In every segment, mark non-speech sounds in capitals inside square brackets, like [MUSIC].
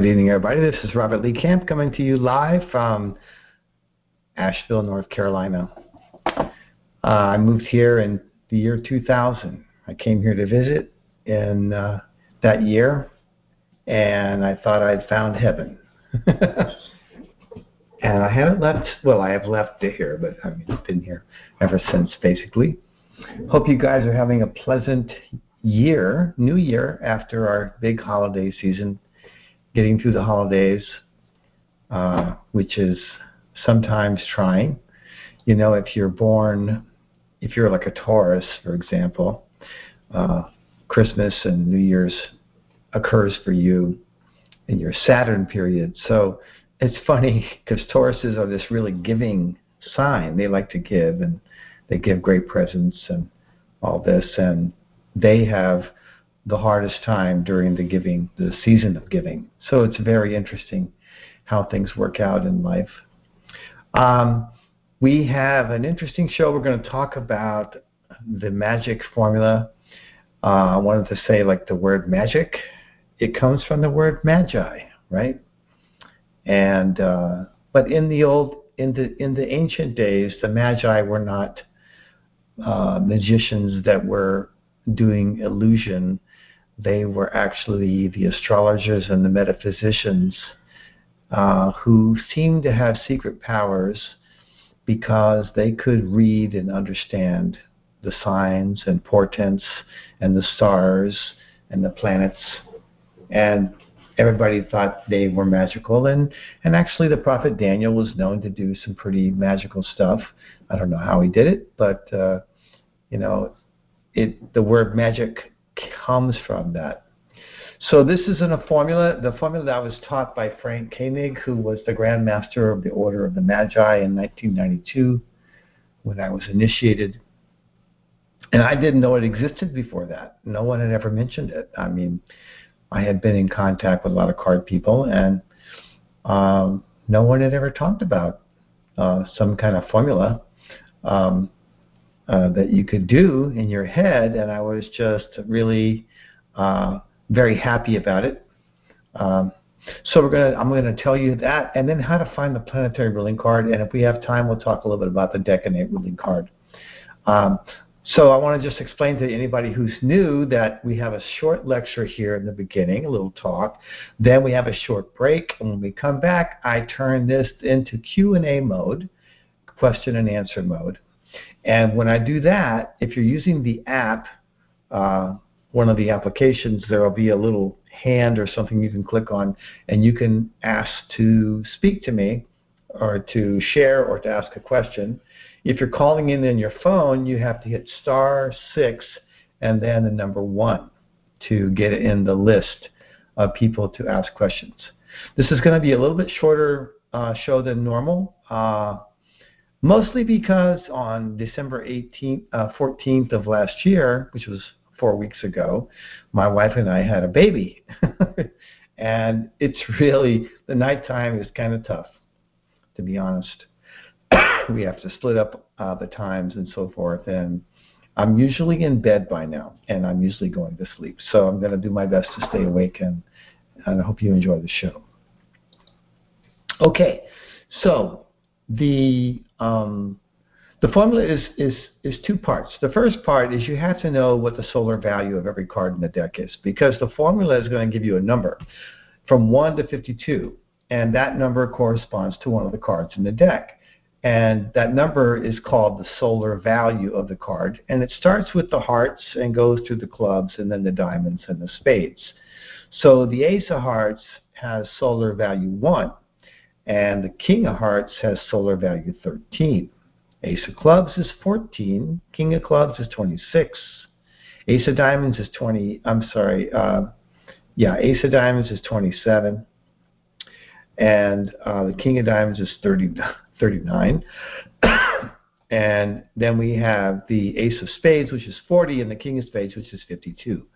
good evening, everybody. This is Robert Lee Camp coming to you live from Asheville, North Carolina. Uh, I moved here in the year 2000. I came here to visit in uh, that year, and I thought I'd found heaven. [LAUGHS] and I haven't left. Well, I have left to here, but I mean, I've been here ever since, basically. Hope you guys are having a pleasant year, new year after our big holiday season getting through the holidays, uh, which is sometimes trying. You know, if you're born, if you're like a Taurus, for example, uh, Christmas and New Year's occurs for you in your Saturn period. So it's funny [LAUGHS] because Tauruses are this really giving sign. They like to give and they give great presents and all this, and they have the hardest time during the giving, the season of giving. So it's very interesting how things work out in life. Um, we have an interesting show. We're going to talk about the magic formula. Uh, I wanted to say, like the word magic, it comes from the word magi, right? And uh, but in the old, in the in the ancient days, the magi were not uh, magicians that were doing illusion they were actually the astrologers and the metaphysicians uh, who seemed to have secret powers because they could read and understand the signs and portents and the stars and the planets. And everybody thought they were magical. And, and actually, the prophet Daniel was known to do some pretty magical stuff. I don't know how he did it, but, uh, you know, it, the word magic comes from that. So this isn't a formula. The formula that was taught by Frank Koenig, who was the Grand Master of the Order of the Magi in 1992 when I was initiated. And I didn't know it existed before that. No one had ever mentioned it. I mean, I had been in contact with a lot of card people, and um, no one had ever talked about uh, some kind of formula. Um, uh, that you could do in your head, and I was just really uh, very happy about it. Um, so we're gonna, I'm going to tell you that, and then how to find the planetary ruling card. And if we have time, we'll talk a little bit about the decanate ruling card. Um, so I want to just explain to anybody who's new that we have a short lecture here in the beginning, a little talk. Then we have a short break, and when we come back, I turn this into Q&A mode, question and answer mode. And when I do that, if you're using the app, uh, one of the applications, there will be a little hand or something you can click on, and you can ask to speak to me or to share or to ask a question. If you're calling in on your phone, you have to hit star six and then the number one to get in the list of people to ask questions. This is going to be a little bit shorter uh, show than normal. Uh, mostly because on December 18th, uh, 14th of last year, which was four weeks ago, my wife and I had a baby. [LAUGHS] and it's really, the nighttime is kind of tough, to be honest. [COUGHS] we have to split up uh, the times and so forth. And I'm usually in bed by now, and I'm usually going to sleep. So I'm going to do my best to stay awake, and, and I hope you enjoy the show. Okay, so the um, The formula is, is, is two parts. The first part is you have to know what the solar value of every card in the deck is because the formula is going to give you a number from 1 to 52, and that number corresponds to one of the cards in the deck. And that number is called the solar value of the card, and it starts with the hearts and goes through the clubs and then the diamonds and the spades. So the ace of hearts has solar value 1, and the king of hearts has solar value 13. Ace of clubs is 14. King of clubs is 26. Ace of diamonds is 20. I'm sorry. Uh, yeah, ace of diamonds is 27. And uh, the king of diamonds is 30, 39. [COUGHS] and then we have the ace of spades, which is 40, and the king of spades, which is 52.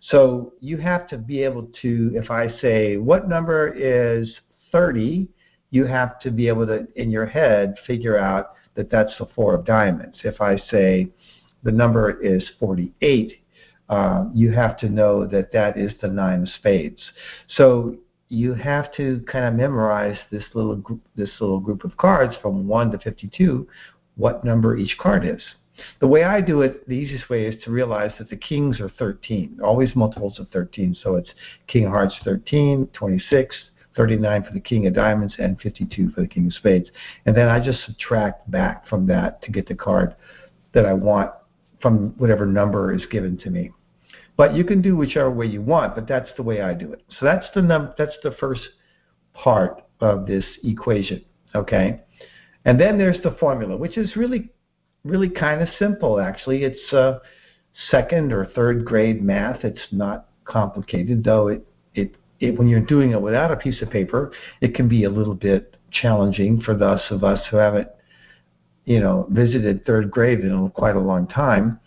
So you have to be able to, if I say, what number is 30, you have to be able to, in your head, figure out that that's the four of diamonds. If I say the number is 48, uh, you have to know that that is the nine of spades. So you have to kind of memorize this little group, this little group of cards from 1 to 52, what number each card is. The way I do it, the easiest way is to realize that the kings are 13, always multiples of 13. So it's king hearts 13, 26, 39 for the king of diamonds, and 52 for the king of spades. And then I just subtract back from that to get the card that I want from whatever number is given to me. But you can do whichever way you want, but that's the way I do it. So that's the num- that's the first part of this equation, okay? And then there's the formula, which is really really kind of simple actually. It's uh, second or third grade math. It's not complicated, though it it it, when you're doing it without a piece of paper, it can be a little bit challenging for those of us who haven't, you know, visited third grade in quite a long time.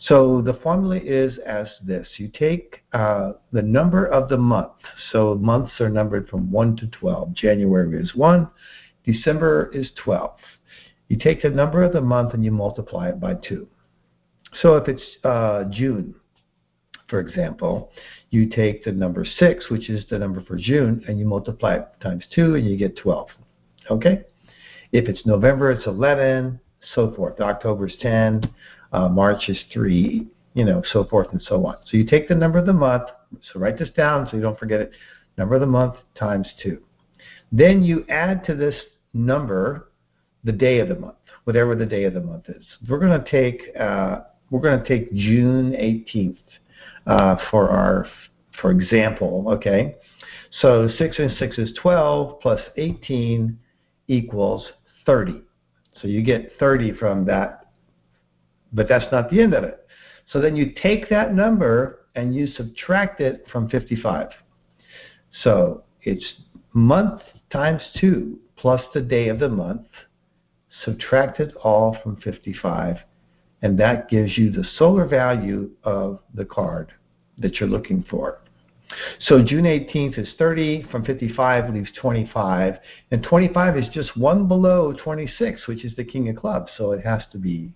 So the formula is as this. You take uh, the number of the month. So months are numbered from 1 to 12. January is 1. December is 12. You take the number of the month and you multiply it by 2. So if it's uh, June, for example, you take the number 6, which is the number for June, and you multiply it times 2, and you get 12. Okay? If it's November, it's 11, so forth. October is 10, uh, March is 3, you know, so forth and so on. So you take the number of the month, so write this down so you don't forget it, number of the month times 2. Then you add to this number the day of the month, whatever the day of the month is. We're going to take uh, we're going to take June 18th uh, for our, for example, okay? So 6 and 6 is 12 plus 18 equals 30. So you get 30 from that, but that's not the end of it. So then you take that number and you subtract it from 55. So it's month times 2 plus the day of the month, subtract it all from 55, and that gives you the solar value of the card that you're looking for. So June 18th is 30, from 55 leaves 25, and 25 is just one below 26, which is the king of clubs, so it has to be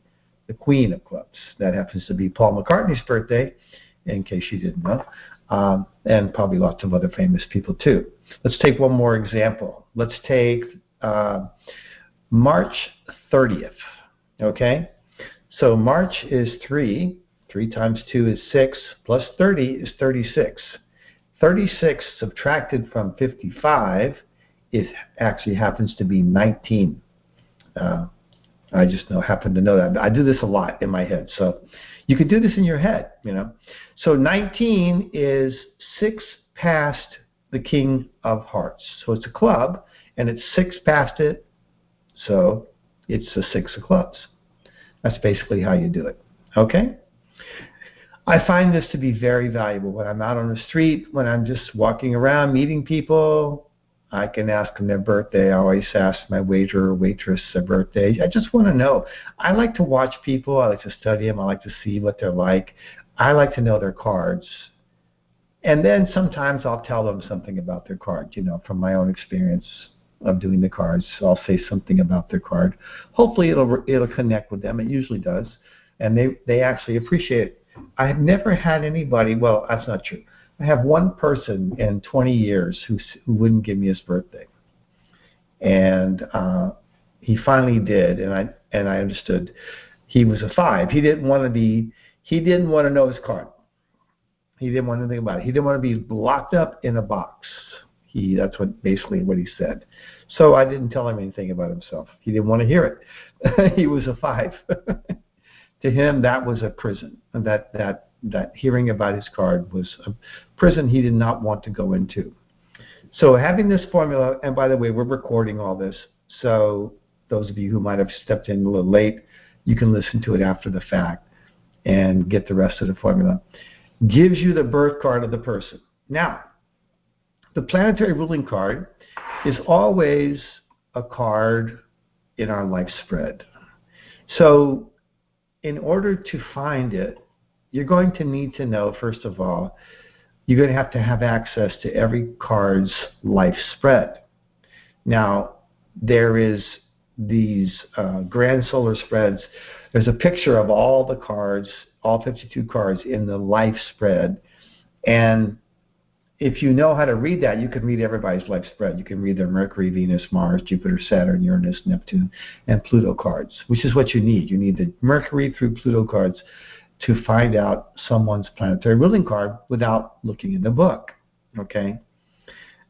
the queen of clubs. That happens to be Paul McCartney's birthday, in case you didn't know, um, and probably lots of other famous people too. Let's take one more example. Let's take uh, March 30th, okay? So March is 3. 3 times 2 is 6, plus 30 is 36. 36 subtracted from 55 is actually happens to be 19. Uh, I just know happen to know that. I do this a lot in my head. So you could do this in your head, you know. So 19 is 6 past the king of hearts. So it's a club and it's 6 past it. So it's a 6 of clubs. That's basically how you do it. Okay? I find this to be very valuable when I'm out on the street, when I'm just walking around meeting people. I can ask them their birthday. I always ask my waiter or waitress their birthday. I just want to know. I like to watch people. I like to study them. I like to see what they're like. I like to know their cards. And then sometimes I'll tell them something about their card, you know, from my own experience of doing the cards. I'll say something about their card. Hopefully it'll it'll connect with them. It usually does, and they they actually appreciate. It. I have never had anybody. Well, that's not true. I have one person in 20 years who who wouldn't give me his birthday, and uh, he finally did, and I and I understood he was a five. He didn't want to be. He didn't want to know his card. He didn't want anything about it. He didn't want to be locked up in a box. He that's what basically what he said. So I didn't tell him anything about himself. He didn't want to hear it. [LAUGHS] he was a five. [LAUGHS] to him, that was a prison. That that that hearing about his card was a prison he did not want to go into. So having this formula, and by the way, we're recording all this, so those of you who might have stepped in a little late, you can listen to it after the fact and get the rest of the formula. Gives you the birth card of the person. Now, the planetary ruling card is always a card in our life spread. So, in order to find it, you're going to need to know, first of all, you're going to have to have access to every card's life spread. Now, there is these uh, grand solar spreads. There's a picture of all the cards, all 52 cards in the life spread. And if you know how to read that, you can read everybody's life spread. You can read their Mercury, Venus, Mars, Jupiter, Saturn, Uranus, Neptune, and Pluto cards, which is what you need. You need the Mercury through Pluto cards to find out someone's planetary ruling card without looking in the book. Okay?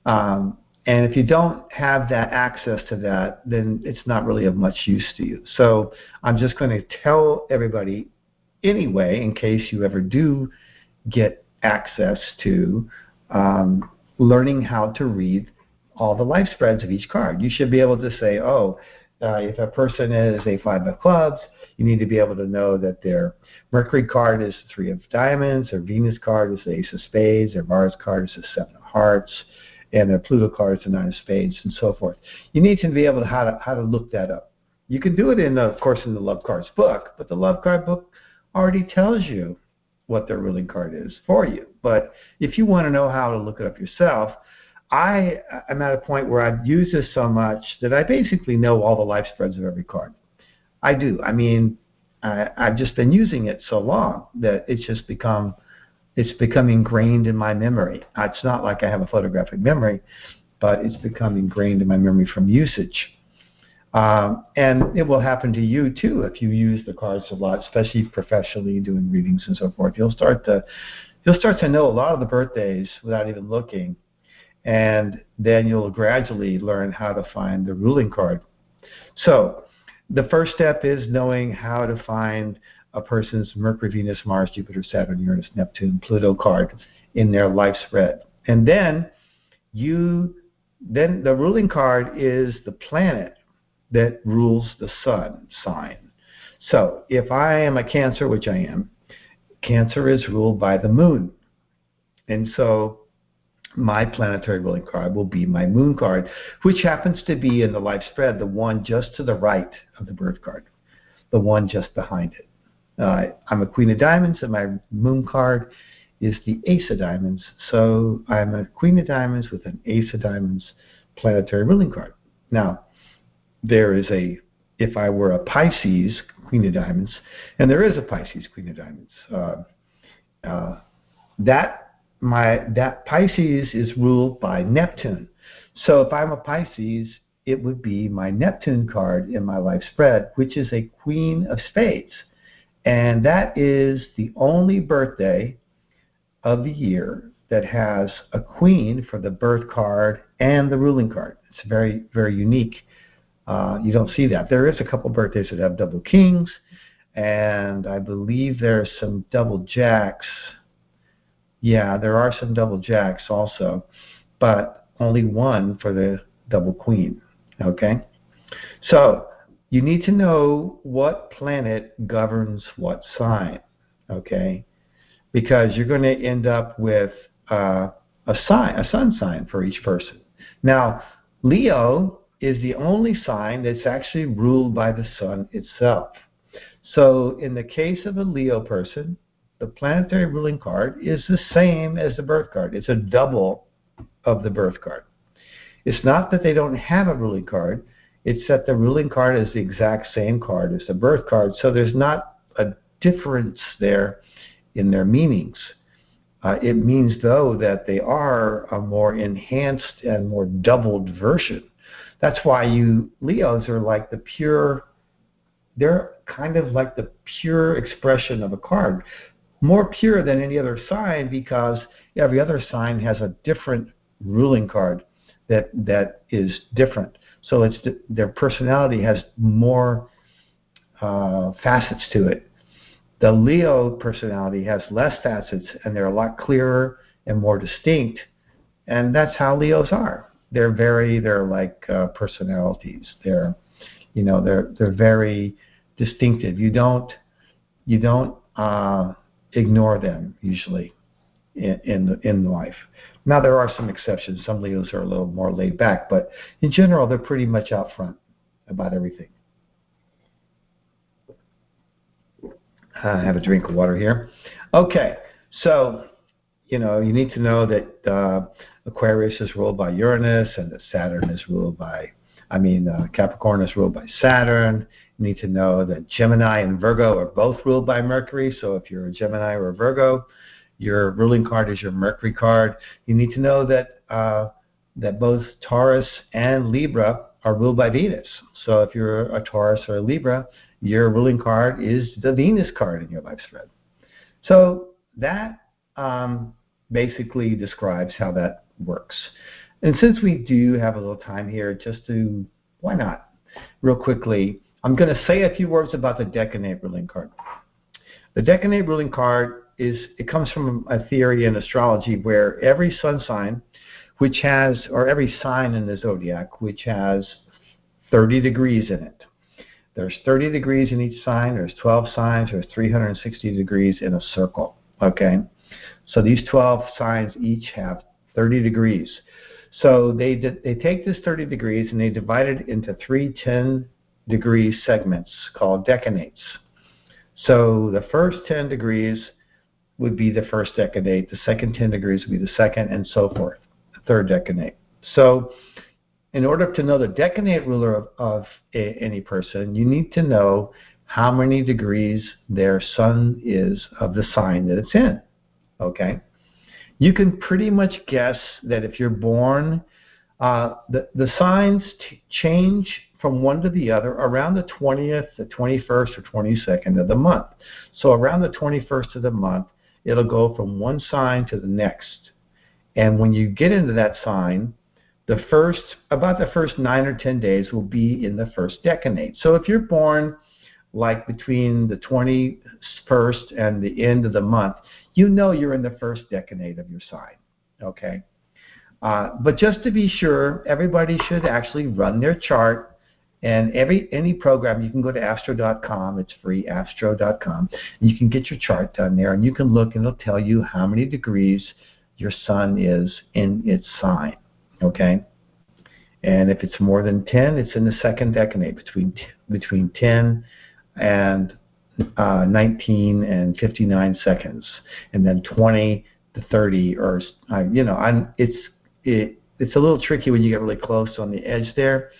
Um, and if you don't have that access to that, then it's not really of much use to you. So I'm just going to tell everybody anyway, in case you ever do get access to um, learning how to read all the life spreads of each card. You should be able to say, oh, uh, if a person is a five of clubs, you need to be able to know that their Mercury card is three of diamonds, their Venus card is the ace of spades, their Mars card is the seven of hearts, and their Pluto card is the nine of spades, and so forth. You need to be able to how to how to look that up. You can do it in, of course, in the Love Cards book, but the Love Card book already tells you what their ruling card is for you. But if you want to know how to look it up yourself, I am at a point where I've used this so much that I basically know all the life spreads of every card. I do. I mean, I, I've just been using it so long that it's just become it's become ingrained in my memory. It's not like I have a photographic memory, but it's become ingrained in my memory from usage. Um, and it will happen to you too if you use the cards a lot, especially professionally doing readings and so forth. You'll start to you'll start to know a lot of the birthdays without even looking, and then you'll gradually learn how to find the ruling card. So the first step is knowing how to find a person's Mercury, Venus, Mars, Jupiter, Saturn, Uranus, Neptune, Pluto card in their life spread. And then you then the ruling card is the planet that rules the sun sign. So if I am a Cancer, which I am, Cancer is ruled by the moon. And so my planetary ruling card will be my moon card, which happens to be in the life spread, the one just to the right of the birth card, the one just behind it. Uh, I'm a Queen of Diamonds, and my moon card is the Ace of Diamonds. So I'm a Queen of Diamonds with an Ace of Diamonds planetary ruling card. Now, there is a, if I were a Pisces Queen of Diamonds, and there is a Pisces Queen of Diamonds, uh, uh, that my that Pisces is ruled by Neptune. So if I'm a Pisces, it would be my Neptune card in my life spread, which is a Queen of Spades. And that is the only birthday of the year that has a queen for the birth card and the ruling card. It's very, very unique. Uh, you don't see that. There is a couple birthdays that have double kings, and I believe there's some double jacks yeah, there are some double jacks also, but only one for the double queen. Okay? So you need to know what planet governs what sign. Okay? Because you're going to end up with uh, a sign, a sun sign for each person. Now, Leo is the only sign that's actually ruled by the sun itself. So, in the case of a Leo person, the planetary ruling card is the same as the birth card. It's a double of the birth card. It's not that they don't have a ruling card, it's that the ruling card is the exact same card as the birth card, so there's not a difference there in their meanings. Uh, it means, though, that they are a more enhanced and more doubled version. That's why you Leos are like the pure. They're kind of like the pure expression of a card, more pure than any other sign because every other sign has a different ruling card that that is different. So it's their personality has more uh, facets to it. The Leo personality has less facets, and they're a lot clearer and more distinct. And that's how Leos are. They're very, they're like uh, personalities. They're, you know, they're they're very distinctive. You don't, you don't uh, ignore them usually in in, the, in life. Now there are some exceptions. Some Leos are a little more laid back, but in general, they're pretty much out front about everything. I have a drink of water here. Okay, so you know you need to know that uh, Aquarius is ruled by Uranus and that Saturn is ruled by, I mean uh, Capricorn is ruled by Saturn. You need to know that Gemini and Virgo are both ruled by Mercury. So if you're a Gemini or a Virgo, your ruling card is your Mercury card. You need to know that uh, that both Taurus and Libra are ruled by Venus. So if you're a Taurus or a Libra, your ruling card is the Venus card in your life spread. So that um, basically describes how that works. And since we do have a little time here, just to, why not, real quickly, I'm going to say a few words about the decanate ruling card. The decanate ruling card is, it comes from a theory in astrology where every sun sign, which has, or every sign in the zodiac, which has 30 degrees in it, there's 30 degrees in each sign. There's 12 signs. There's 360 degrees in a circle. Okay, so these 12 signs each have 30 degrees. So they they take this 30 degrees and they divide it into three 10 degree segments called decanates. So the first 10 degrees would be the first decanate. The second 10 degrees would be the second, and so forth. The third decanate. So in order to know the decanate ruler of, of a, any person, you need to know how many degrees their sun is of the sign that it's in. Okay? You can pretty much guess that if you're born, uh, the, the signs t- change from one to the other around the 20th, the 21st, or 22nd of the month. So around the 21st of the month, it'll go from one sign to the next. And when you get into that sign, the first, about the first nine or 10 days will be in the first decanate. So if you're born like between the 21st and the end of the month, you know you're in the first decanate of your sign. Okay? Uh, but just to be sure, everybody should actually run their chart. And every any program, you can go to astro.com. It's free, astro.com. And you can get your chart done there, and you can look, and it'll tell you how many degrees your sun is in its sign. Okay? And if it's more than 10, it's in the second decanate, between, between 10 and uh, 19 and 59 seconds. And then 20 to 30, or, uh, you know, I'm, it's, it, it's a little tricky when you get really close on the edge there.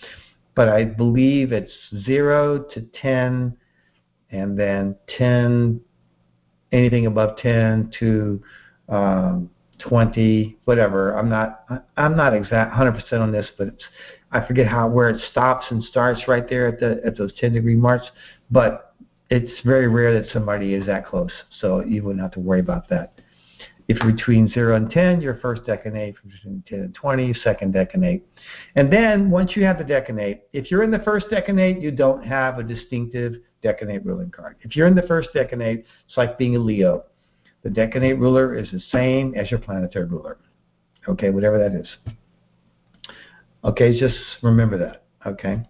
But I believe it's 0 to 10, and then 10, anything above 10 to um, 20, whatever. I'm not I'm not exact 100% on this, but it's, I forget how where it stops and starts right there at the at those 10 degree marks. But it's very rare that somebody is that close, so you wouldn't have to worry about that. If you're between 0 and 10, your first decanate. Between 10 and 20, second decanate. And then once you have the decanate, if you're in the first decanate, you don't have a distinctive decanate ruling card. If you're in the first decanate, it's like being a Leo. The decanate ruler is the same as your planetary ruler. Okay, whatever that is. Okay, just remember that. Okay.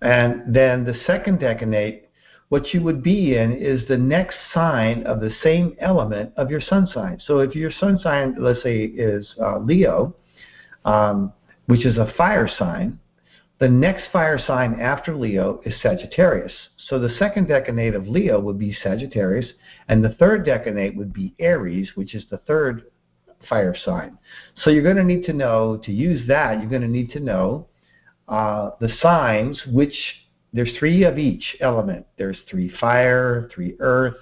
And then the second decanate, what you would be in is the next sign of the same element of your sun sign. So if your sun sign, let's say, is uh, Leo, um, which is a fire sign, the next fire sign after Leo is Sagittarius. So the second decanate of Leo would be Sagittarius, and the third decanate would be Aries, which is the third fire sign. So you're going to need to know, to use that, you're going to need to know uh, the signs, which there's three of each element. There's three fire, three earth,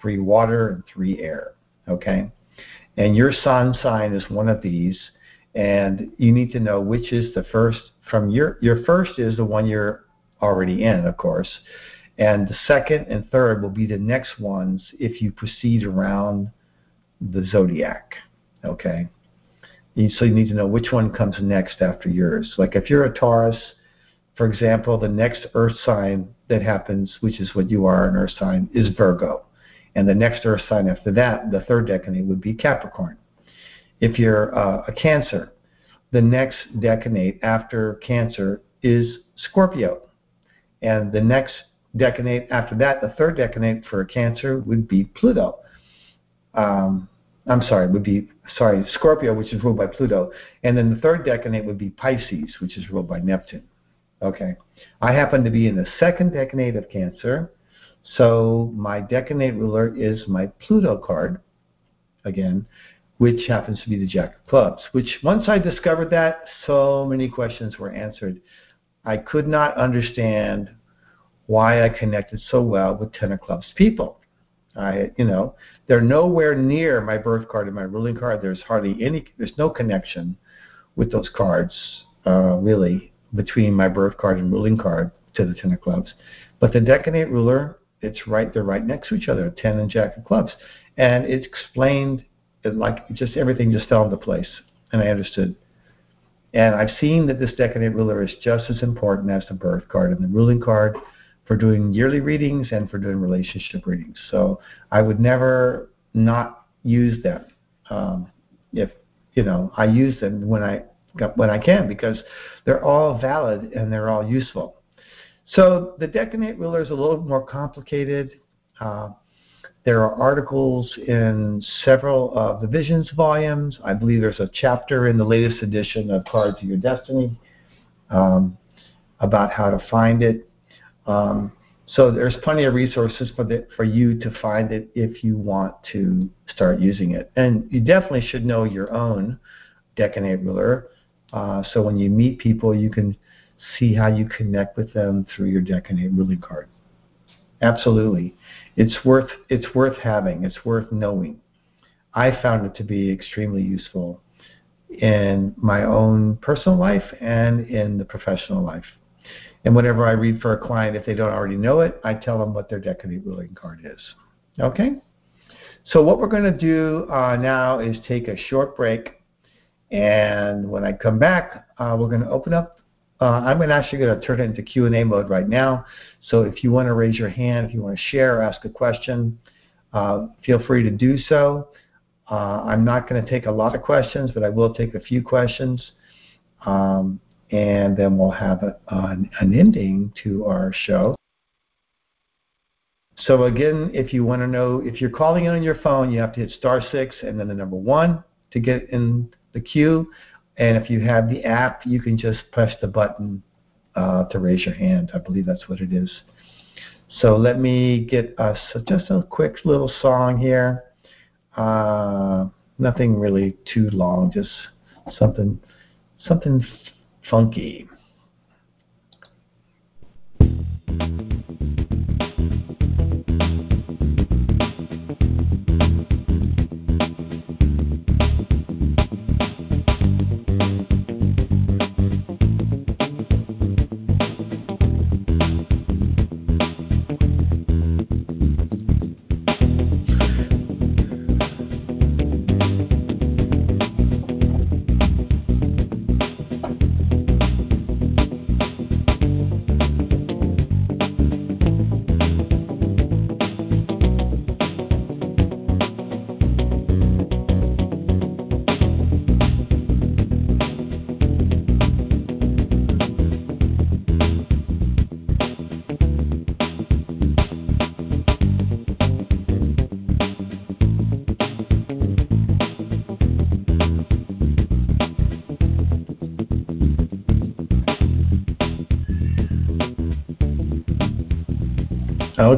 three water, and three air. Okay? And your sun sign is one of these and you need to know which is the first from your your first is the one you're already in, of course, and the second and third will be the next ones if you proceed around the zodiac. Okay, so you need to know which one comes next after yours. Like if you're a Taurus, for example, the next Earth sign that happens, which is what you are, an Earth sign, is Virgo. And the next Earth sign after that, the third decanate, would be Capricorn. If you're uh, a Cancer, the next decanate after Cancer is Scorpio. And the next decanate after that, the third decanate for a Cancer would be Pluto. Um, I'm sorry, would be sorry Scorpio, which is ruled by Pluto, and then the third decanate would be Pisces, which is ruled by Neptune. Okay, I happen to be in the second decanate of Cancer, so my decanate ruler is my Pluto card, again, which happens to be the Jack of Clubs. Which once I discovered that, so many questions were answered. I could not understand why I connected so well with Ten of Clubs people. I, you know, they're nowhere near my birth card and my ruling card. There's hardly any, there's no connection with those cards, uh, really, between my birth card and ruling card to the Ten of Clubs. But the decanate ruler, it's right, they're right next to each other, Ten and Jack of Clubs. And it explained, it like just everything just fell into place, and I understood. And I've seen that this decanate ruler is just as important as the birth card and the ruling card for doing yearly readings and for doing relationship readings. So I would never not use them. Um, if you know, I use them when I when I can because they're all valid and they're all useful. So the decanate ruler is a little more complicated. Uh, there are articles in several of the Visions volumes. I believe there's a chapter in the latest edition of Cards of Your Destiny um, about how to find it. Um, so there's plenty of resources for the, for you to find it if you want to start using it. And you definitely should know your own decanate ruler. Uh, so when you meet people, you can see how you connect with them through your decanate ruling card. Absolutely, it's worth it's worth having. It's worth knowing. I found it to be extremely useful in my own personal life and in the professional life. And whenever I read for a client, if they don't already know it, I tell them what their decanate ruling card is. Okay? So what we're going to do uh, now is take a short break. And when I come back, uh, we're going to open up. Uh, I'm actually going to turn it into Q&A mode right now. So if you want to raise your hand, if you want to share or ask a question, uh, feel free to do so. Uh, I'm not going to take a lot of questions, but I will take a few questions. Um, and then we'll have a, an, an ending to our show. So again, if you want to know, if you're calling in on your phone, you have to hit star six and then the number one to get in the queue. And if you have the app, you can just press the button uh, to raise your hand. I believe that's what it is. So let me get us just a quick little song here. Uh, nothing really too long, just something something funky.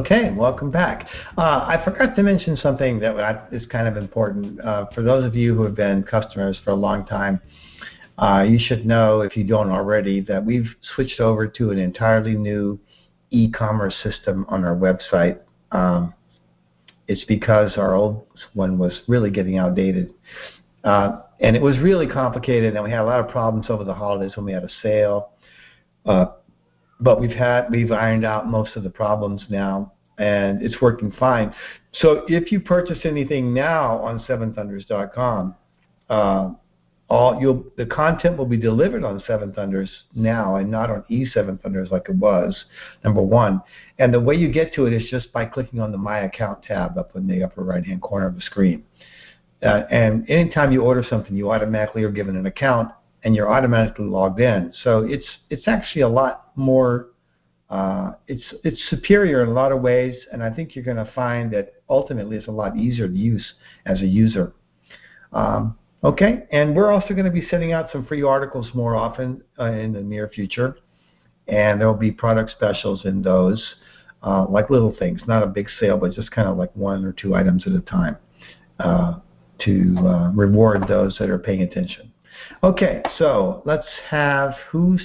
Okay, welcome back. Uh, I forgot to mention something that is kind of important. Uh, for those of you who have been customers for a long time, uh, you should know, if you don't already, that we've switched over to an entirely new e-commerce system on our website. Um, it's because our old one was really getting outdated. Uh, and it was really complicated, and we had a lot of problems over the holidays when we had a sale. Uh, but we've had we've ironed out most of the problems now, and it's working fine. So if you purchase anything now on SevenThunders.com, uh, all you'll the content will be delivered on Seven Thunders now and not on E7 Thunders like it was. Number one, and the way you get to it is just by clicking on the My Account tab up in the upper right hand corner of the screen. Uh, and anytime you order something, you automatically are given an account and you're automatically logged in. So it's it's actually a lot more. Uh, it's it's superior in a lot of ways, and I think you're going to find that ultimately it's a lot easier to use as a user. Um, okay, and we're also going to be sending out some free articles more often uh, in the near future, and there will be product specials in those, uh, like little things, not a big sale, but just kind of like one or two items at a time uh, to uh, reward those that are paying attention. Okay, so let's have who's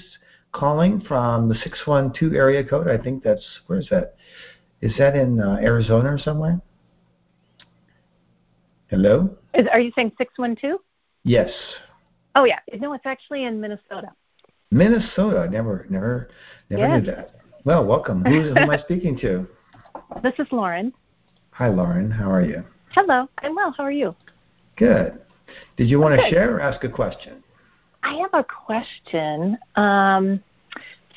calling from the 612 area code. I think that's, where is that? Is that in uh, Arizona or somewhere? Hello? Is, are you saying 612? Yes. Oh, yeah. No, it's actually in Minnesota. Minnesota. Never, never, never yes. knew that. Well, welcome. Who, who am I speaking to? [LAUGHS] This is Lauren. Hi, Lauren. How are you? Hello. I'm well. How are you? Good. Did you want Okay. to share or ask a question? I have a question. Um,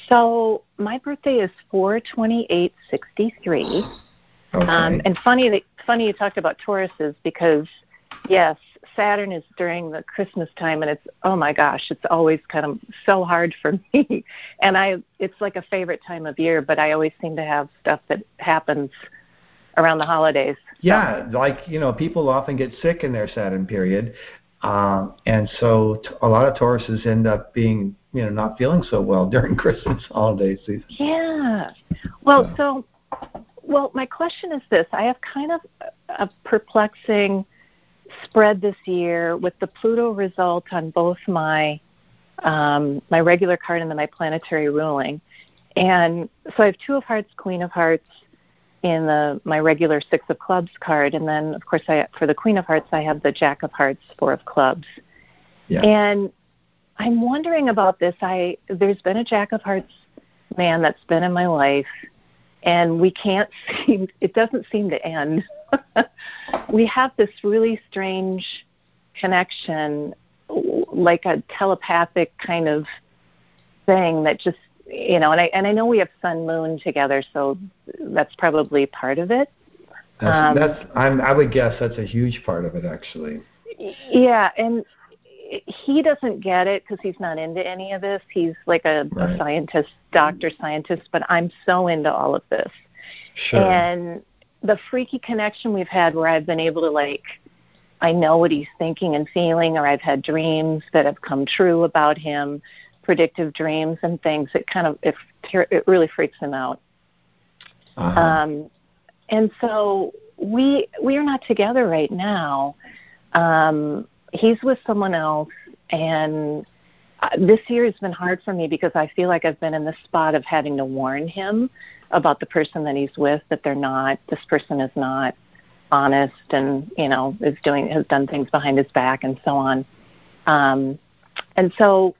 so my birthday is four twenty eight sixty three. Okay. Um, and funny that funny you talked about Tauruses because yes, Saturn is during the Christmas time, and it's oh my gosh, it's always kind of so hard for [LAUGHS] me. And I, it's like a favorite time of year, but I always seem to have stuff that happens around the holidays. Yeah, like you know, people often get sick in their Saturn period, um, and so t- a lot of Tauruses end up being you know not feeling so well [LAUGHS] during Christmas holiday season. Yeah. Well, so, well, my question is this: I have kind of a perplexing spread this year with the Pluto result on both my um, my regular card and then my planetary ruling, and so I have two of Hearts, Queen of Hearts in the my regular Six of Clubs card, and then of course I for the Queen of Hearts I have the Jack of Hearts, Four of Clubs, Yeah. and I'm wondering about this. I there's been a Jack of Hearts man that's been in my life, and we can't [LAUGHS] seem. It doesn't seem to end. [LAUGHS] we have this really strange connection, like a telepathic kind of thing that just you know. And I and I know we have Sun Moon together, so that's probably part of it. That's, Um, that's I'm, I would guess that's a huge part of it actually. Yeah, and he doesn't get it because he's not into any of this. He's like a, Right. a scientist, doctor scientist, but I'm so into all of this. Sure. And the freaky connection we've had where I've been able to like I know what he's thinking and feeling or I've had dreams that have come true about him, predictive dreams and things. It kind of it, it really freaks him out. uh-huh. Um, and so we we are not together right now. Um, he's with someone else, and uh, this year has been hard for me because I feel like I've been in the spot of having to warn him about the person that he's with that they're not. This person is not honest, and you know is doing has done things behind his back and so on. Um, and so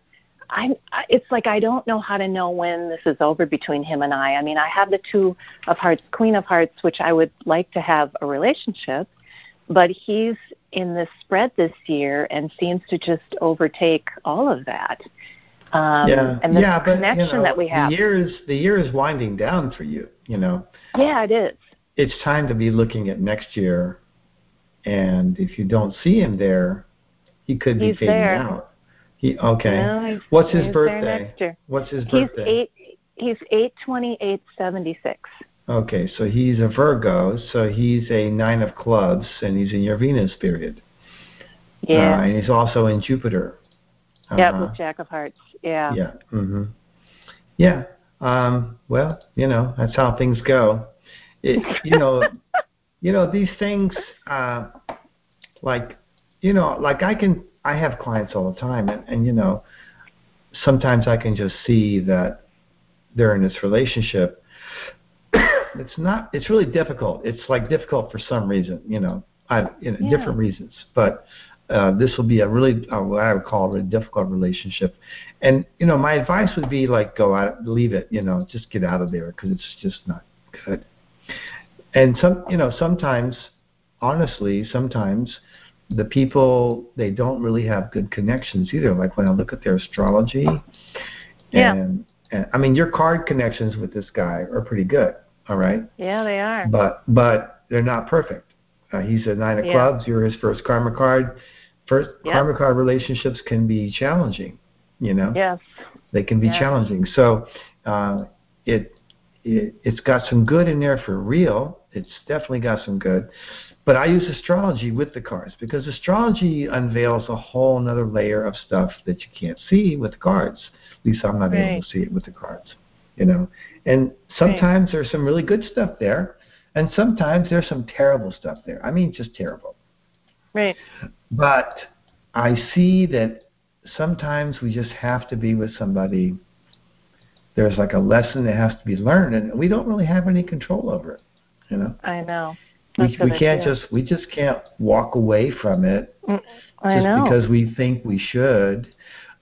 I, I it's like I don't know how to know when this is over between him and I. I mean, I have the two of hearts, queen of hearts, which I would like to have a relationship, but he's in this spread this year and seems to just overtake all of that. Um, yeah, and the yeah, but connection you know, that we have. the year is the year is winding down for you. You know, Yeah, it is. it's time to be looking at next year, and if you don't see him there, he could be He's fading there. out. He okay. No, What's his birthday? What's his birthday? He's eight. He's eight twenty eight seventy six. Okay, so he's a Virgo, so he's a nine of clubs, and he's in your Venus period. Yeah. Uh, and he's also in Jupiter. Yeah, Uh-huh. with Jack of Hearts. Yeah. Yeah. Mhm. Yeah. Um, well, you know, that's how things go. It, you know, [LAUGHS] you know these things. Uh, like, you know, like I can. I have clients all the time, and, and you know, sometimes I can just see that they're in this relationship. [COUGHS] it's not. It's really difficult. It's like difficult for some reason. You know, I you know Yeah. different reasons, but uh, this will be a really uh, what I would call a really difficult relationship. And you know, my advice would be like go out, leave it. You know, just get out of there because it's just not good. And some, you know, sometimes, honestly, sometimes the people they don't really have good connections either. Like when I look at their astrology, Yeah. and, and I mean your card connections with this guy are pretty good. All right Yeah, they are. but but they're not perfect. Uh, he's a nine of Yeah. clubs. You're his first karma card. First Yep. karma card relationships can be challenging. You know, Yes. they can be Yeah. challenging. So uh, it, it it's got some good in there for real. It's definitely got some good. But I use astrology with the cards because astrology unveils a whole another layer of stuff that you can't see with cards. At least I'm not able to see it with the cards. You know, and sometimes there's some really good stuff there, and sometimes there's some terrible stuff there. I mean, just terrible. Right. But I see that sometimes we just have to be with somebody. There's like a lesson that has to be learned, and we don't really have any control over it. You know, I know. we That's we can't just we just can't walk away from it I just know. because we think we should.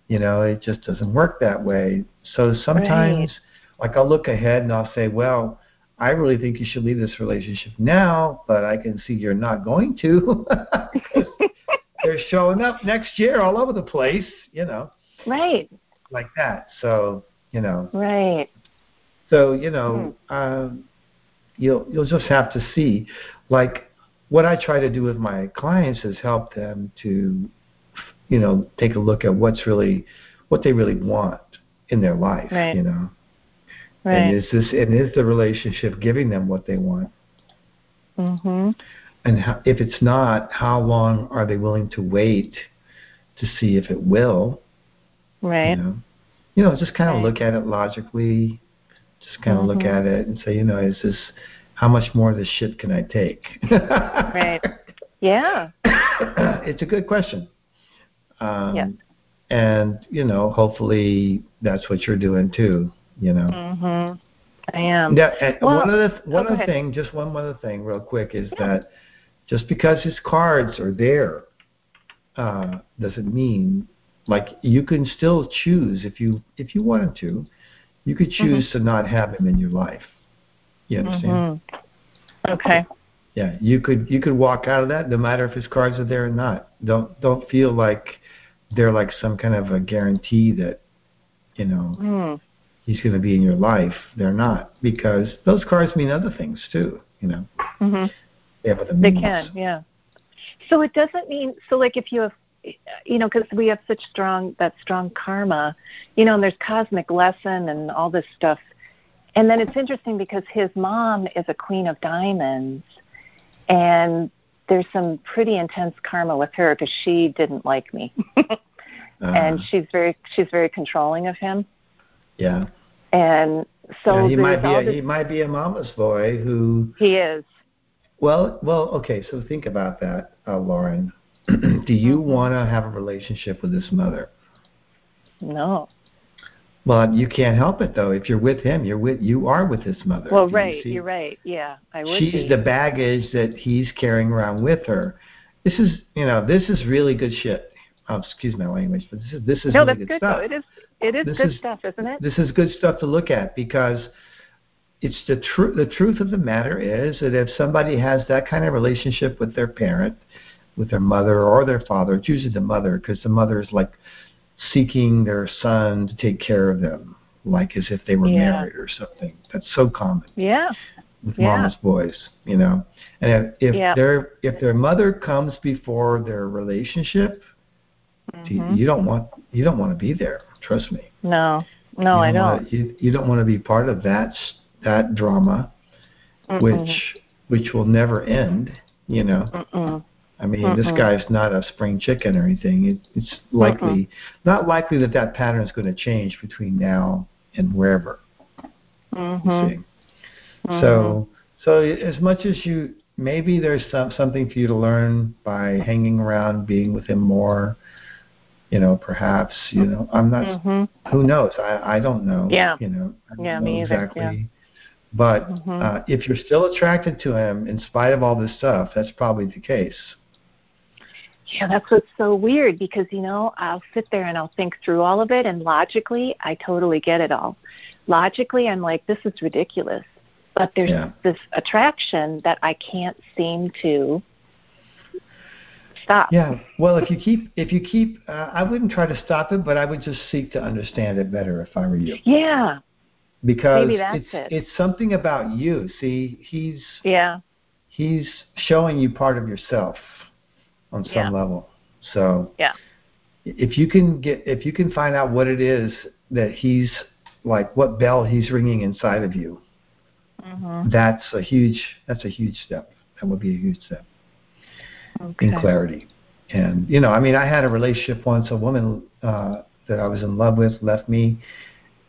You know, it just doesn't work that way. So sometimes, like I'll look ahead and I'll say, well. I really think you should leave this relationship now, but I can see you're not going to. [LAUGHS] they're showing up next year all over the place, you know, right. like that. So, you know, Right. so you know, um, you'll you'll just have to see. Like what I try to do with my clients is help them to, you know, take a look at what's really what they really want in their life. Right. You know, Right. and is this and is the relationship giving them what they want? mhm. And how, if it's not, how long are they willing to wait to see if it will? Right. You know, you know, just kind of Right. look at it logically. Just kind of look Mhm. at it and say, you know, is this how much more of this shit can I take? Right. [LAUGHS] Yeah. [COUGHS] it's a good question. Um, Yeah. And you know, hopefully that's what you're doing too. You know. Mm-hmm. I am. Yeah, and Well- one other oh, one go other thing, just one other thing, real quick, is Yeah. that just because his cards are there uh, doesn't mean like you can still choose if you if you wanted to, you could Mm-hmm. choose to not have him in your life. You understand? Mhm. Okay. Yeah, you could you could walk out of that no matter if his cards are there or not. Don't don't feel like they're like some kind of a guarantee that you know Mm. he's going to be in your life. They're not because those cards mean other things too. You know. Mhm. They have other They can. Yeah. So it doesn't mean so like if you have you know because we have such strong that strong karma, you know, and there's cosmic lesson and all this stuff. And then it's interesting because his mom is a queen of diamonds and there's some pretty intense karma with her because she didn't like me. [LAUGHS] Uh, and she's very she's very controlling of him yeah. and so yeah, he might be a, this, he might be a mama's boy who he is well well okay so think about that uh, Lauren [CLEARS THROAT] do you Mhm. want to have a relationship with his mother no well you can't help it though. If you're with him you're with you are with his mother. Well you right. see? you're right. Yeah i would she's be. the baggage that he's carrying around with her. This is you know this is really good shit. Oh, excuse my language but this is this is no really that's good, good stuff. though. It is it is This good is- stuff isn't it? this is good stuff to look at because it's the truth. The truth of the matter is that if somebody has that kind of relationship with their parent, with their mother or their father, it's usually the mother because the mother is like seeking their son to take care of them, like as if they were Yeah. married or something. That's so common yeah with Yeah. mama's boys, you know. And if, if Yeah. their if their mother comes before their relationship, you- Mhm. you don't want you don't want to be there. Trust me no no i you don't Wanna, you, you don't want to be part of that that drama, Mm-mm. which which will never end. You know, Mm-mm. I mean, this guy's not a spring chicken or anything. It, it's likely not likely that that pattern is going to change between now and wherever. Mhm. see. Mhm. So so as much as you maybe there's some something for you to learn by hanging around, being with him more. You know, perhaps you know. I'm not who knows? I I don't know. Yeah. You know. Yeah, know me either, exactly. But Mhm. uh, if you're still attracted to him in spite of all this stuff, that's probably the case. Yeah, that's what's so weird because you know I'll sit there and I'll think through all of it, and logically I totally get it all. Logically, I'm like, this is ridiculous, but there's Yeah. this attraction that I can't seem to stop. Yeah. Well, if you keep, if you keep, uh, I wouldn't try to stop it, but I would just seek to understand it better if I were you. Yeah, Because Maybe that's it's it. it's something about you. See, he's yeah, he's showing you part of yourself on some Yeah. level. So Yeah. if you can get if you can find out what it is that he's like what bell he's ringing inside of you, hmm that's a huge that's a huge step. That would be a huge step okay. in clarity. And you know, I mean, I had a relationship once. A woman uh, that I was in love with left me,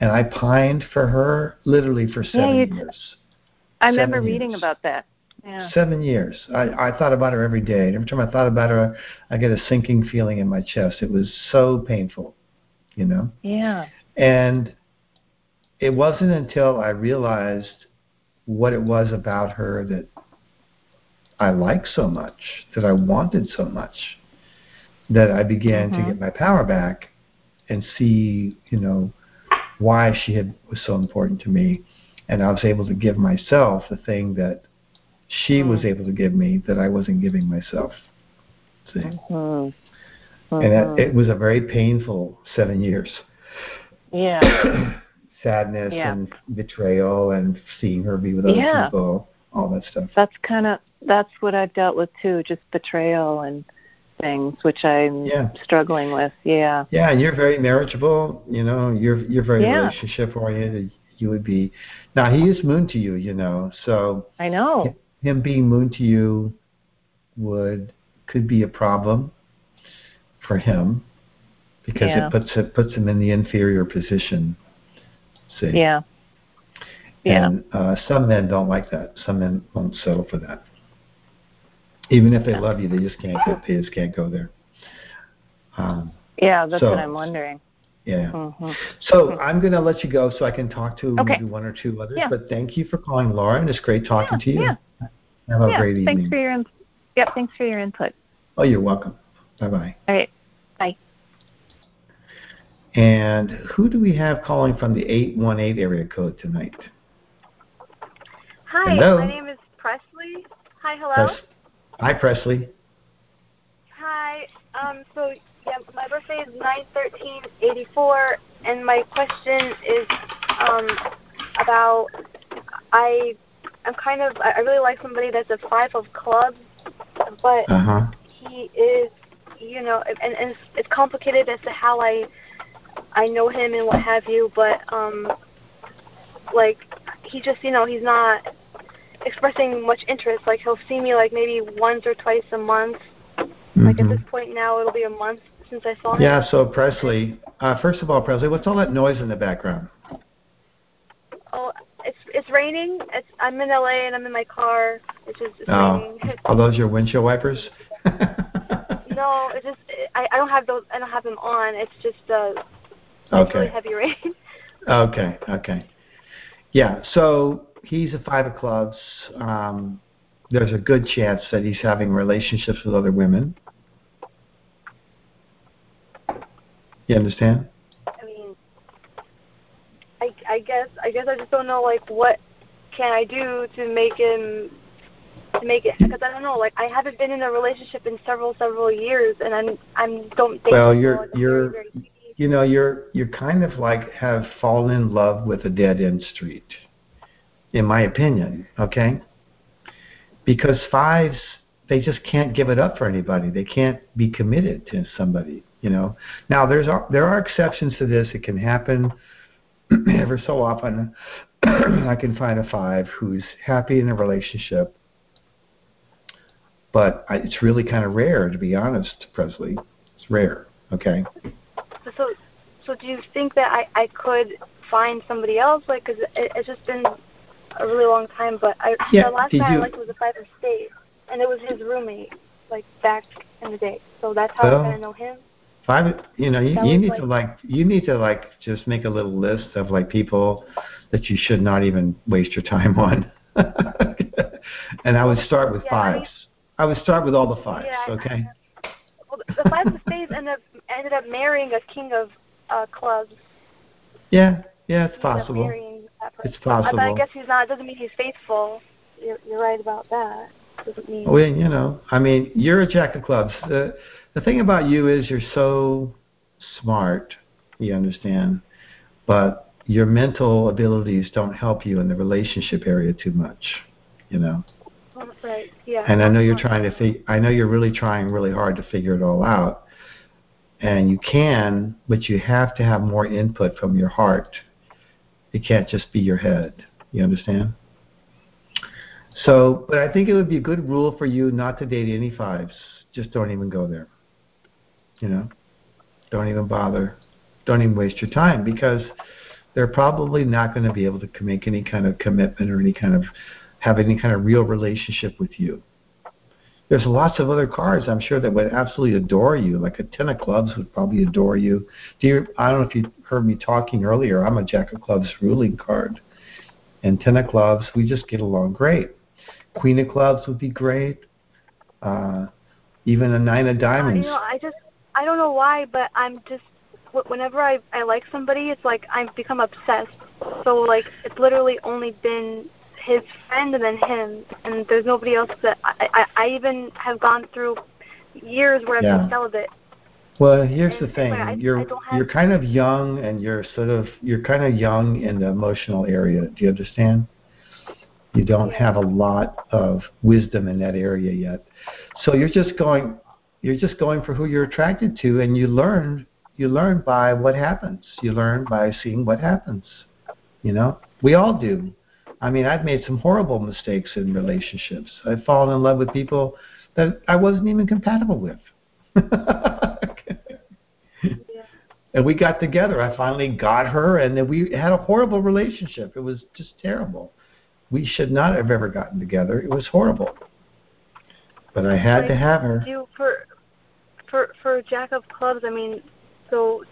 and I pined for her literally for seven t- years. I remember reading years. about that. Yeah, Seven years. I, I thought about her every day. And every time I thought about her, I get a sinking feeling in my chest. It was so painful, you know. yeah, And it wasn't until I realized what it was about her that I liked so much, that I wanted so much, that I began Mhm. to get my power back and see, you know, why she had was so important to me. And I was able to give myself the thing that she Mm. was able to give me that I wasn't giving myself. See? hmm And it, it was a very painful seven years. yeah, [COUGHS] sadness Yeah. and betrayal and seeing her be with other Yeah. people, all that stuff. that's kind of that's what I've dealt with too, just betrayal and things, which I'm Yeah. struggling with. Yeah, Yeah, and you're very marriageable. You know, you're you're very Yeah. relationship oriented. You would be now. He is moon to you. You know, so I know. Him being moon to you would could be a problem for him because Yeah. it puts it puts him in the inferior position. See. Yeah, yeah, And uh, some men don't like that. Some men won't settle for that. Even if they love you, they just can't go. They just can't go there. Um, yeah. That's So- what I'm wondering. yeah. hmm So I'm going to let you go so I can talk to Okay. maybe one or two others. Yeah. But thank you for calling, Laura, and it's great talking Yeah, to you. yeah. Have a yeah, great thanks for your in- yep. Thanks for your input. oh, you're welcome. Bye bye. All right. Bye. And who do we have calling from the 818 area code tonight? Hi, Hello. my name is Presley. Hi, hello. Pres- Hi, Presley. Hi. Um. So yeah, my birthday is nine thirteen eighty four, and my question is um about I I'm kind of I really like somebody that's a five of clubs, but Uh huh. he is you know and, and it's, it's complicated as to how I I know him and what have you, but um like he just you know he's not expressing much interest. Like he'll see me like maybe once or twice a month. Like at this point now, it'll be a month since I saw him. Mm-hmm. Yeah, so Presley, uh, first of all, Presley, what's all that noise in the background? Oh, it's it's raining. It's I'm in LA and I'm in my car. It's just it's Oh, raining. [LAUGHS] are those your windshield wipers? [LAUGHS] no, it's just I I don't have those. I don't have them on. It's just uh it's really heavy rain. [LAUGHS] Okay. Okay. Yeah. So he's a five of clubs. Um, there's a good chance that he's having relationships with other women. You understand? I mean, I I guess I guess I just don't know like what can I do to make him to make it because I don't know like I haven't been in a relationship in several several years and I'm I'm don't think Well, you're- you're- very, very You know, you're you're kind of like have fallen in love with a dead end street, in my opinion. Okay. Because fives, they just can't give it up for anybody. They can't be committed to somebody. You know. Now there's there are exceptions to this. It can happen [CLEARS THROAT] ever so often. [CLEARS THROAT] I can find a five who's happy in a relationship, but I, it's really kind of rare, to be honest, Presley. It's rare. Okay. So, so do you think that I I could find somebody else? Like, cause it, it's just been a really long time. But I Yeah, the last guy you- I liked was a five of spades, and it was his roommate, like back in the day. So that's how Well, I kind of know him. Five, you know, you, you need like- to like you need to like just make a little list of like people that you should not even waste your time on. [LAUGHS] and I would start with Yeah, fives. I would start with all the fives. Yeah, I- okay. the five of spades ended up ended up marrying a king of uh, clubs. Yeah, yeah, it's possible. It's possible. But I guess he's not. It doesn't mean he's faithful. You're, you're right about that. Doesn't mean. Well, you know, I mean, you're a jack of clubs. The the thing about you is you're so smart. You understand, but your mental abilities don't help you in the relationship area too much. You know. Um, right. Yeah. And I know you're trying to fig- I know you're really trying really hard to figure it all out. And you can, but you have to have more input from your heart. It can't just be your head. You understand? So, but I think it would be a good rule for you not to date any fives. Just don't even go there. You know? Don't even bother. Don't even waste your time because they're probably not going to be able to make any kind of commitment or any kind of have any kind of real relationship with you. There's lots of other cards I'm sure that would absolutely adore you, like a ten of clubs would probably adore you. Do you I don't know if you heard me talking earlier. I'm a jack of clubs ruling card, and ten of clubs we just get along great. Queen of clubs would be great. Uh, even a nine of diamonds. Uh, you know, I just I don't know why, but I'm just whenever I I like somebody, it's like I've become obsessed. So like it's literally only been his friend and then him, and there's nobody else that I I, I even have gone through years where I've been celibate. Well, here's and the thing: I, you're I you're kind of young, and you're sort of you're kind of young in the emotional area. Do you understand? You don't have a lot of wisdom in that area yet, so you're just going you're just going for who you're attracted to, and you learn you learn by what happens. You learn by seeing what happens. You know, we all do. I mean, I've made some horrible mistakes in relationships. I've fallen in love with people that I wasn't even compatible with. [LAUGHS] And we got together. I finally got her, and then we had a horrible relationship. It was just terrible. We should not have ever gotten together. It was horrible. But I had like, to have her. Do for for for Jack of Clubs, I mean, so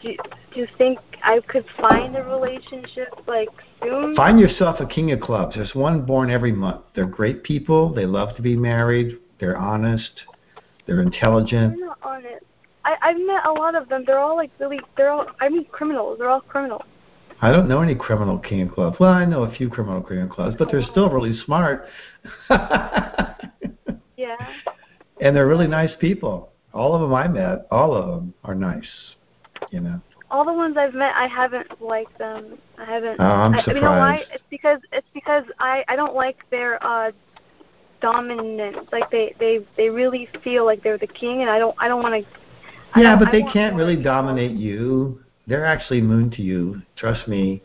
do, do you think I could find a relationship like soon? Find yourself a king of clubs. There's one born every month. They're great people. They love to be married. They're honest. They're intelligent. They're not honest. I I've met a lot of them. They're all like really. They're all. I mean, criminals. They're all criminals. I don't know any criminal king of clubs. Well, I know a few criminal king of clubs, but they're still really smart. [LAUGHS] yeah. And they're really nice people. All of them I met, all of them are nice. You know. All the ones I've met, I haven't liked them. I haven't. Oh, I'm I, surprised. You know why? It's because it's because I I don't like their uh dominant. Like they they they really feel like they're the king, and I don't I don't want to. Yeah, but they can't really dominate you. They're actually moon to you. Trust me.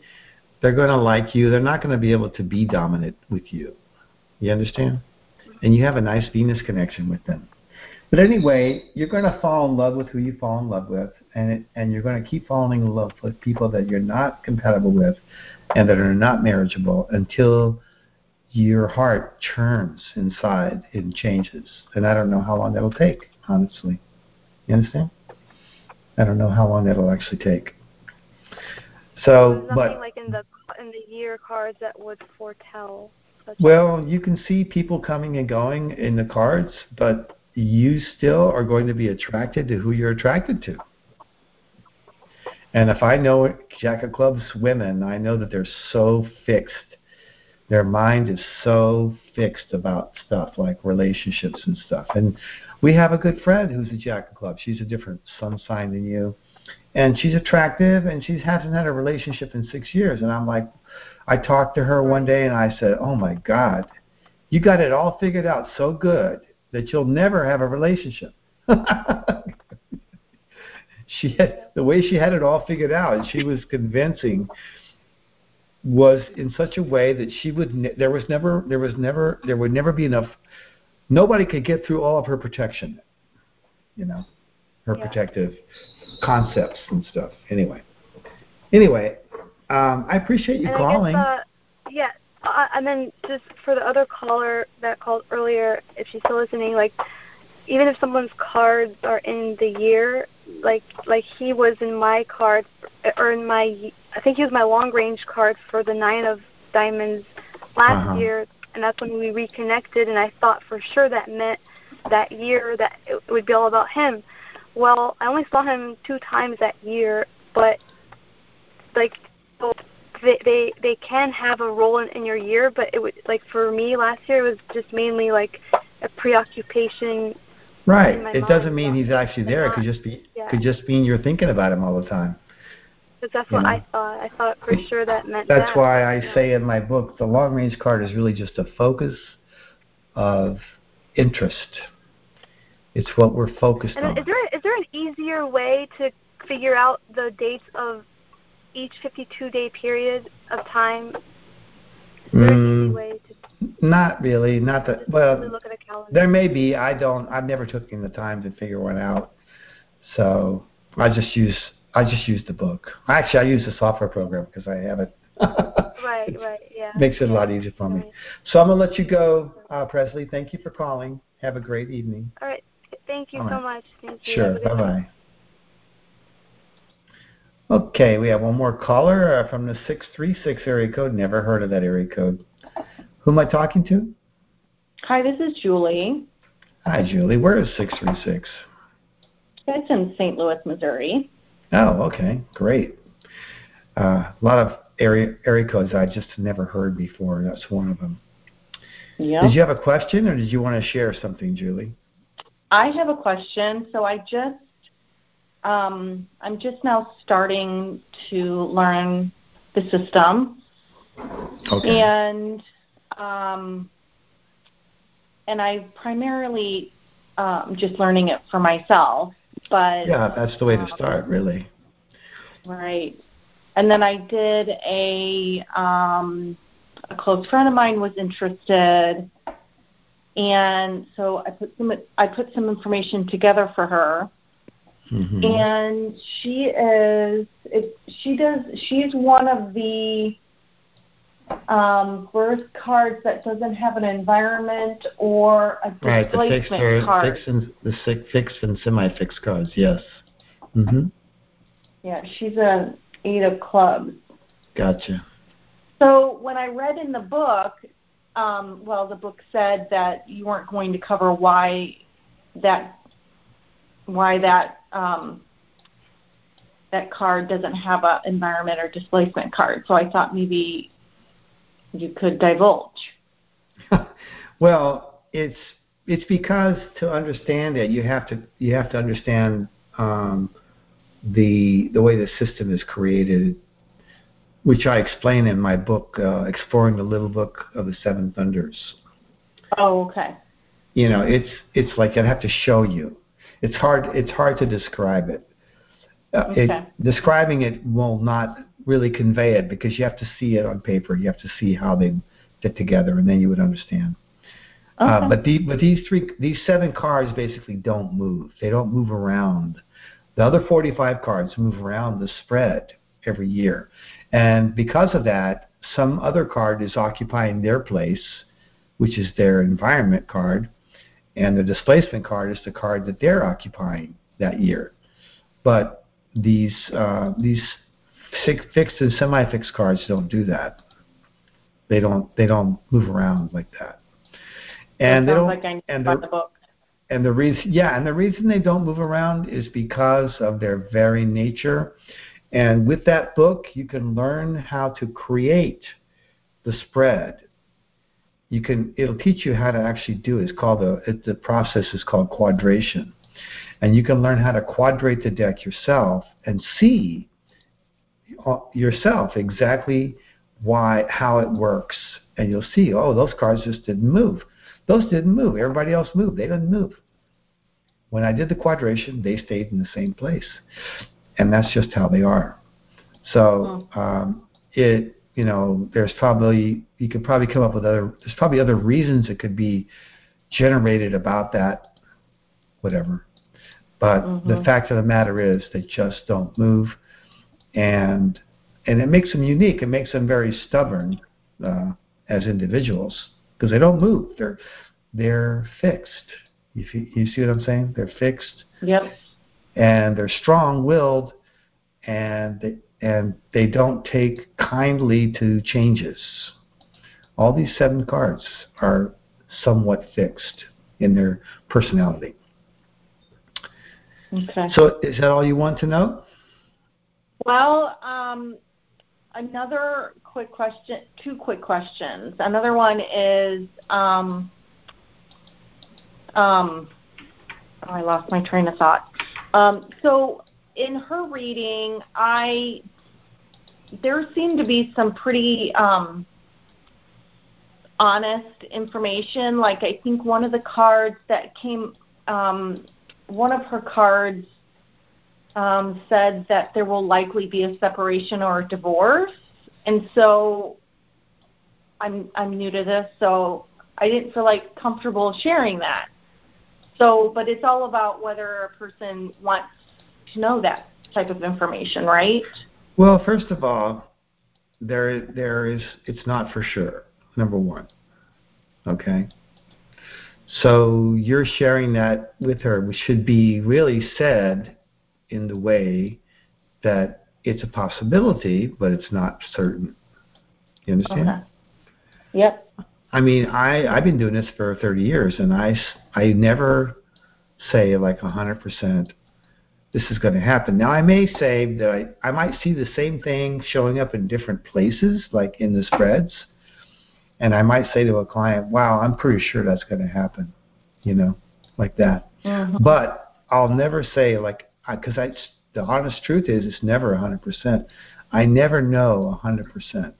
They're going to like you. They're not going to be able to be dominant with you. You understand? And you have a nice Venus connection with them. But anyway, you're going to fall in love with who you fall in love with, and it, and you're going to keep falling in love with people that you're not compatible with, and that are not marriageable until your heart churns inside and changes. And I don't know how long that'll take, honestly. You understand? I don't know how long that'll actually take. So, nothing but like in the in the year cards that would foretell. such- well, you can see people coming and going in the cards, but you still are going to be attracted to who you're attracted to. And if I know Jack of Clubs women, I know that they're so fixed. Their mind is so fixed about stuff like relationships and stuff. And we have a good friend who's a Jack of Clubs. She's a different sun sign than you. And she's attractive and she hasn't had a relationship in six years. And I'm like, I talked to her one day and I said, Oh my God, you got it all figured out so good that you'll never have a relationship. [LAUGHS] she had the way she had it all figured out, she was convincing, was in such a way that she would. Ne- there was never, there was never, there would never be enough. Nobody could get through all of her protection. You know, her Yeah. protective concepts and stuff. Anyway, anyway, um, I appreciate you and calling. Guess, uh, yeah, uh, and then just for the other caller that called earlier, if she's still listening, like even if someone's cards are in the year, like like he was in my card or in my, I think he was my long range card for the nine of diamonds last Uh-huh. year, and that's when we reconnected, and I thought for sure that meant that year that it would be all about him. Well, I only saw him two times that year, but like they they they can have a role in, in your year, but it was like for me last year it was just mainly like a preoccupation. Right. It doesn't mean he's actually but there. It could just be yeah. could just mean you're thinking about him all the time. Because that's what know. I thought. I thought for sure that meant That's that. why I Yeah. say in my book the long range card is really just a focus of interest. It's what we're focused And on. is there is there an easier way to figure out the dates of each 52 day period of time? Is there an Mm, way to not really. Not that well. look at a calendar? There may be. I don't. I've never taken the time to figure one out. So I just use. I just use the book. Actually, I use the software program because I have it. [LAUGHS] [LAUGHS] Right, right, yeah. Makes it a lot easier for me. right. So I'm gonna let you go, uh, Presley. Thank you for calling. Have a great evening. All right. Thank you All so right. much. Thank you. Sure. Have a good Bye bye. Okay, we have one more caller uh, from the 636 area code. Never heard of that area code. Who am I talking to? Hi, this is Julie. Hi, Julie. Where is 636? It's in St. Louis, Missouri. Oh, okay. Great. Uh, a lot of area area codes I just never heard before. That's one of them. Yeah. Did you have a question or did you want to share something, Julie? I have a question. So I just, um, I'm just now starting to learn the system, Okay. and um, and I primarily um, just learning it for myself. But yeah, that's the way to um, start, really. Right. And then I did a um a close friend of mine was interested and so I put some I put some information together for her hmm and she is it, she does she's one of the um birth cards that doesn't have an environment or a Right, the fixed displacement or card. fixed and the fixed and semi-fixed cards. Yes. hmm Yeah, she's a eight of clubs. Gotcha. So when I read in the book, um, well, the book said that you weren't going to cover why that why that um, that card doesn't have an environment or displacement card. So I thought maybe you could divulge. [LAUGHS] well, it's it's because to understand it, you have to you have to understand um, the the way the system is created, which I explain in my book, uh, exploring the little book of the seven thunders. Oh, okay. You know, it's it's like I'd have to show you. It's hard it's hard to describe it. Uh, it describing it will not really convey it because you have to see it on paper. You have to see how they fit together, and then you would understand. Okay. Uh, but the, but these three these seven cards basically don't move. They don't move around. The other 45 cards move around the spread every year, and because of that, some other card is occupying their place, which is their environment card, and the displacement card is the card that they're occupying that year. But these uh, these fixed and semi-fixed cards don't do that. They don't they don't move around like that. And that they don't like I and the- the book. and the reason yeah and the reason they don't move around is because of their very nature and with that book you can learn how to create the spread you can it'll teach you how to actually do it it's called the it, the process is called quadration and you can learn how to quadrate the deck yourself and see uh, yourself exactly why how it works. And you'll see oh those cards just didn't move. Those didn't move. Everybody else moved. They didn't move. When i did the quadration they stayed in the same place. And that's just how they are. So um, it you know there's probably you could probably come up with other there's probably other reasons it could be generated about that whatever but the Mhm. fact of the matter is they just don't move and and it makes them unique. It makes them very stubborn uh, as individuals because they don't move. They're they're fixed. You, see- you see what I'm saying? They're fixed Yep. and they're strong-willed, and they, and they don't take kindly to changes. All these seven cards are somewhat fixed. in their personality. Okay. So is that all you want to know? Well, um, another quick question, two quick questions. Another one is, um, um, oh, I lost my train of thought. Um, so in her reading, I there seemed to be some pretty um, honest information. Like I think one of the cards that came, um, one of her cards um, said that there will likely be a separation or a divorce, and so I'm I'm new to this, so I didn't feel like comfortable sharing that. So, but it's all about whether a person wants to know that type of information, right? Well, first of all, there there is it's not for sure. Number one, okay. So you're sharing that with her, which should be really said in the way that it's a possibility, but it's not certain. You understand? Okay. Yep. I mean, I I've been doing this for 30 years, and I I never say like 100% this is going to happen. Now I may say that I I might see the same thing showing up in different places, like in the spreads, and I might say to a client, "Wow, I'm pretty sure that's going to happen," you know, like that. Mm-hmm. But I'll never say like because I, the honest truth is it's never 100%. I never know 100%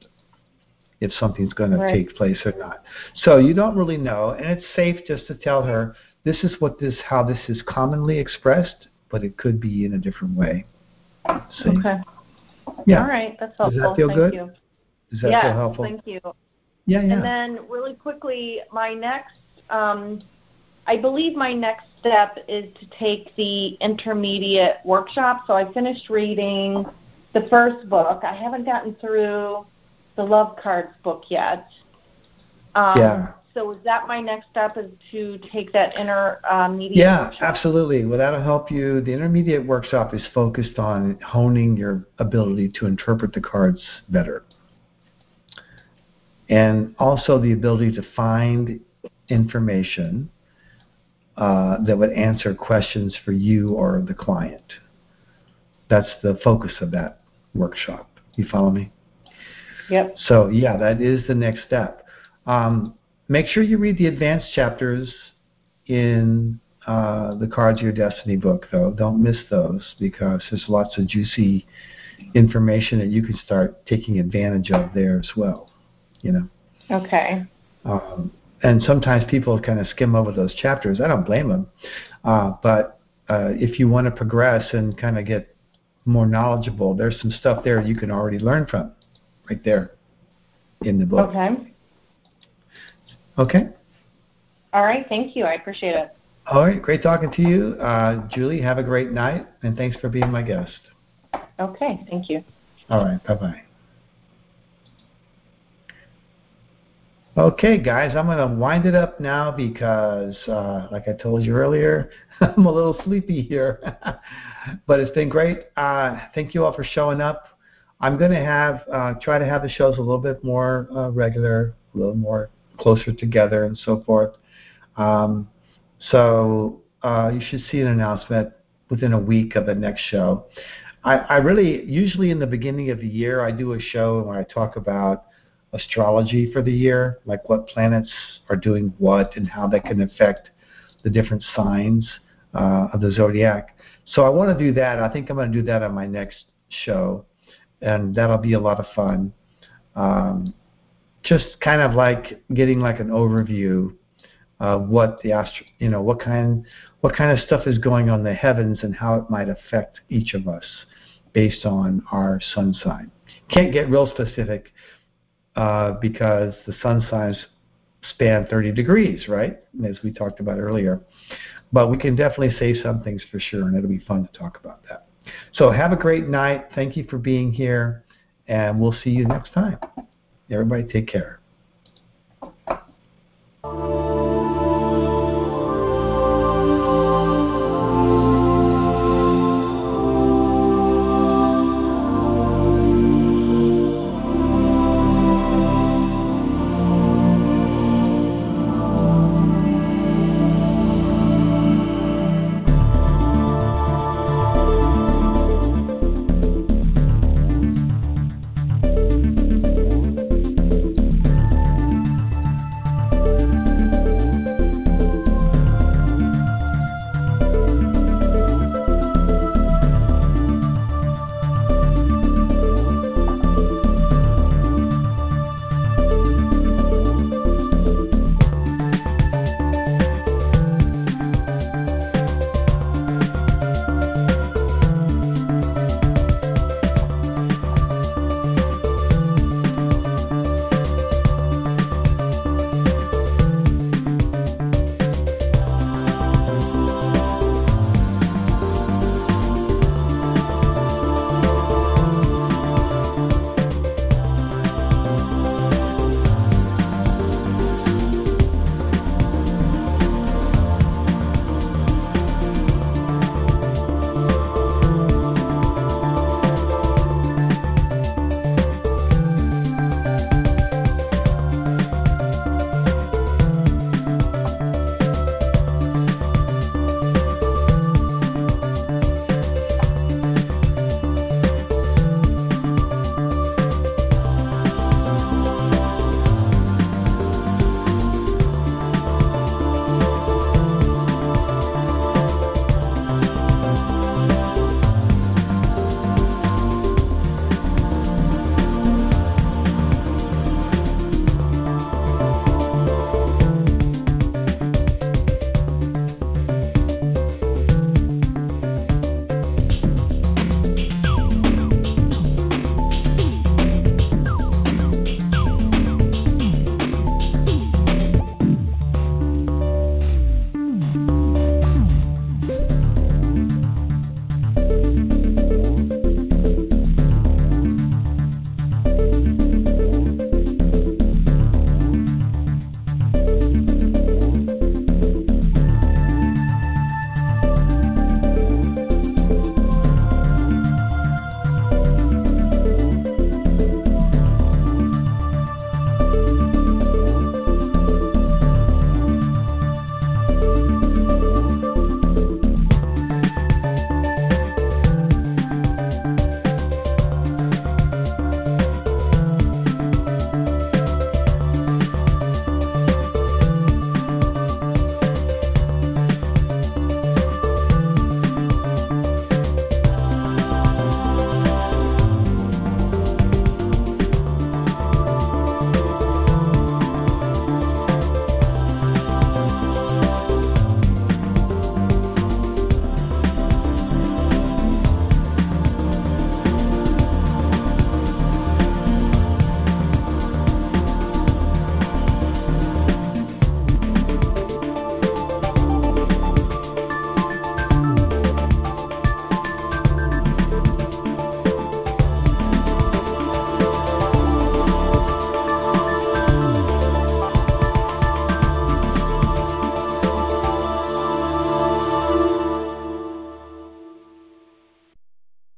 if something's going Right. to take place or not. So you don't really know, and it's safe just to tell her this is what this how this is commonly expressed, but it could be in a different way. Okay. Yeah. All right. That's Does that helpful. feel thank good? you. Does that yes, feel helpful? thank you. Yeah, yeah. And then, really quickly, my next, um, I believe my next step is to take the intermediate workshop. So I finished reading the first book. I haven't gotten through the Love Cards book yet. Um, Yeah. So is that my next step? Is to take that intermediate Yeah, workshop? absolutely. Well, that'll help you. The intermediate workshop is focused on honing your ability to interpret the cards better. And also the ability to find information uh, that would answer questions for you or the client. That's the focus of that workshop. You follow me? Yep. So yeah, that is the next step. Um, make sure you read the advanced chapters in uh, the Cards of Your Destiny book, though. Don't miss those because there's lots of juicy information that you can start taking advantage of there as well. You know, Okay. um, and sometimes people kind of skim over those chapters. I don't blame them, uh, but uh, if you want to progress and kind of get more knowledgeable, there's some stuff there you can already learn from, right there in the book. Okay. Okay. All right. Thank you. I appreciate it. All right. Great talking to you. Uh, Julie, have a great night, and thanks for being my guest. Okay. Thank you. All right. Bye bye. Okay, guys, I'm going to wind it up now because, uh, like I told you earlier, [LAUGHS] I'm a little sleepy here. [LAUGHS] but it's been great. Uh, thank you all for showing up. I'm going to have uh, try to have the shows a little bit more uh, regular, a little more closer together, and so forth. Um, so uh, you should see an announcement within a week of the next show. I, I really usually in the beginning of the year I do a show where I talk about astrology for the year, like what planets are doing what and how that can affect the different signs uh, of the zodiac. So I want to do that. I think I'm going to do that on my next show, and that'll be a lot of fun. Um, just kind of like getting like an overview of what the astro, you know, what kind, what kind of stuff is going on in the heavens and how it might affect each of us based on our sun sign. Can't get real specific uh, because the sun signs span 30 degrees, right? As we talked about earlier. But we can definitely say some things for sure, and it'll be fun to talk about that. So have a great night. Thank you for being here, and we'll see you next time. Everybody take care.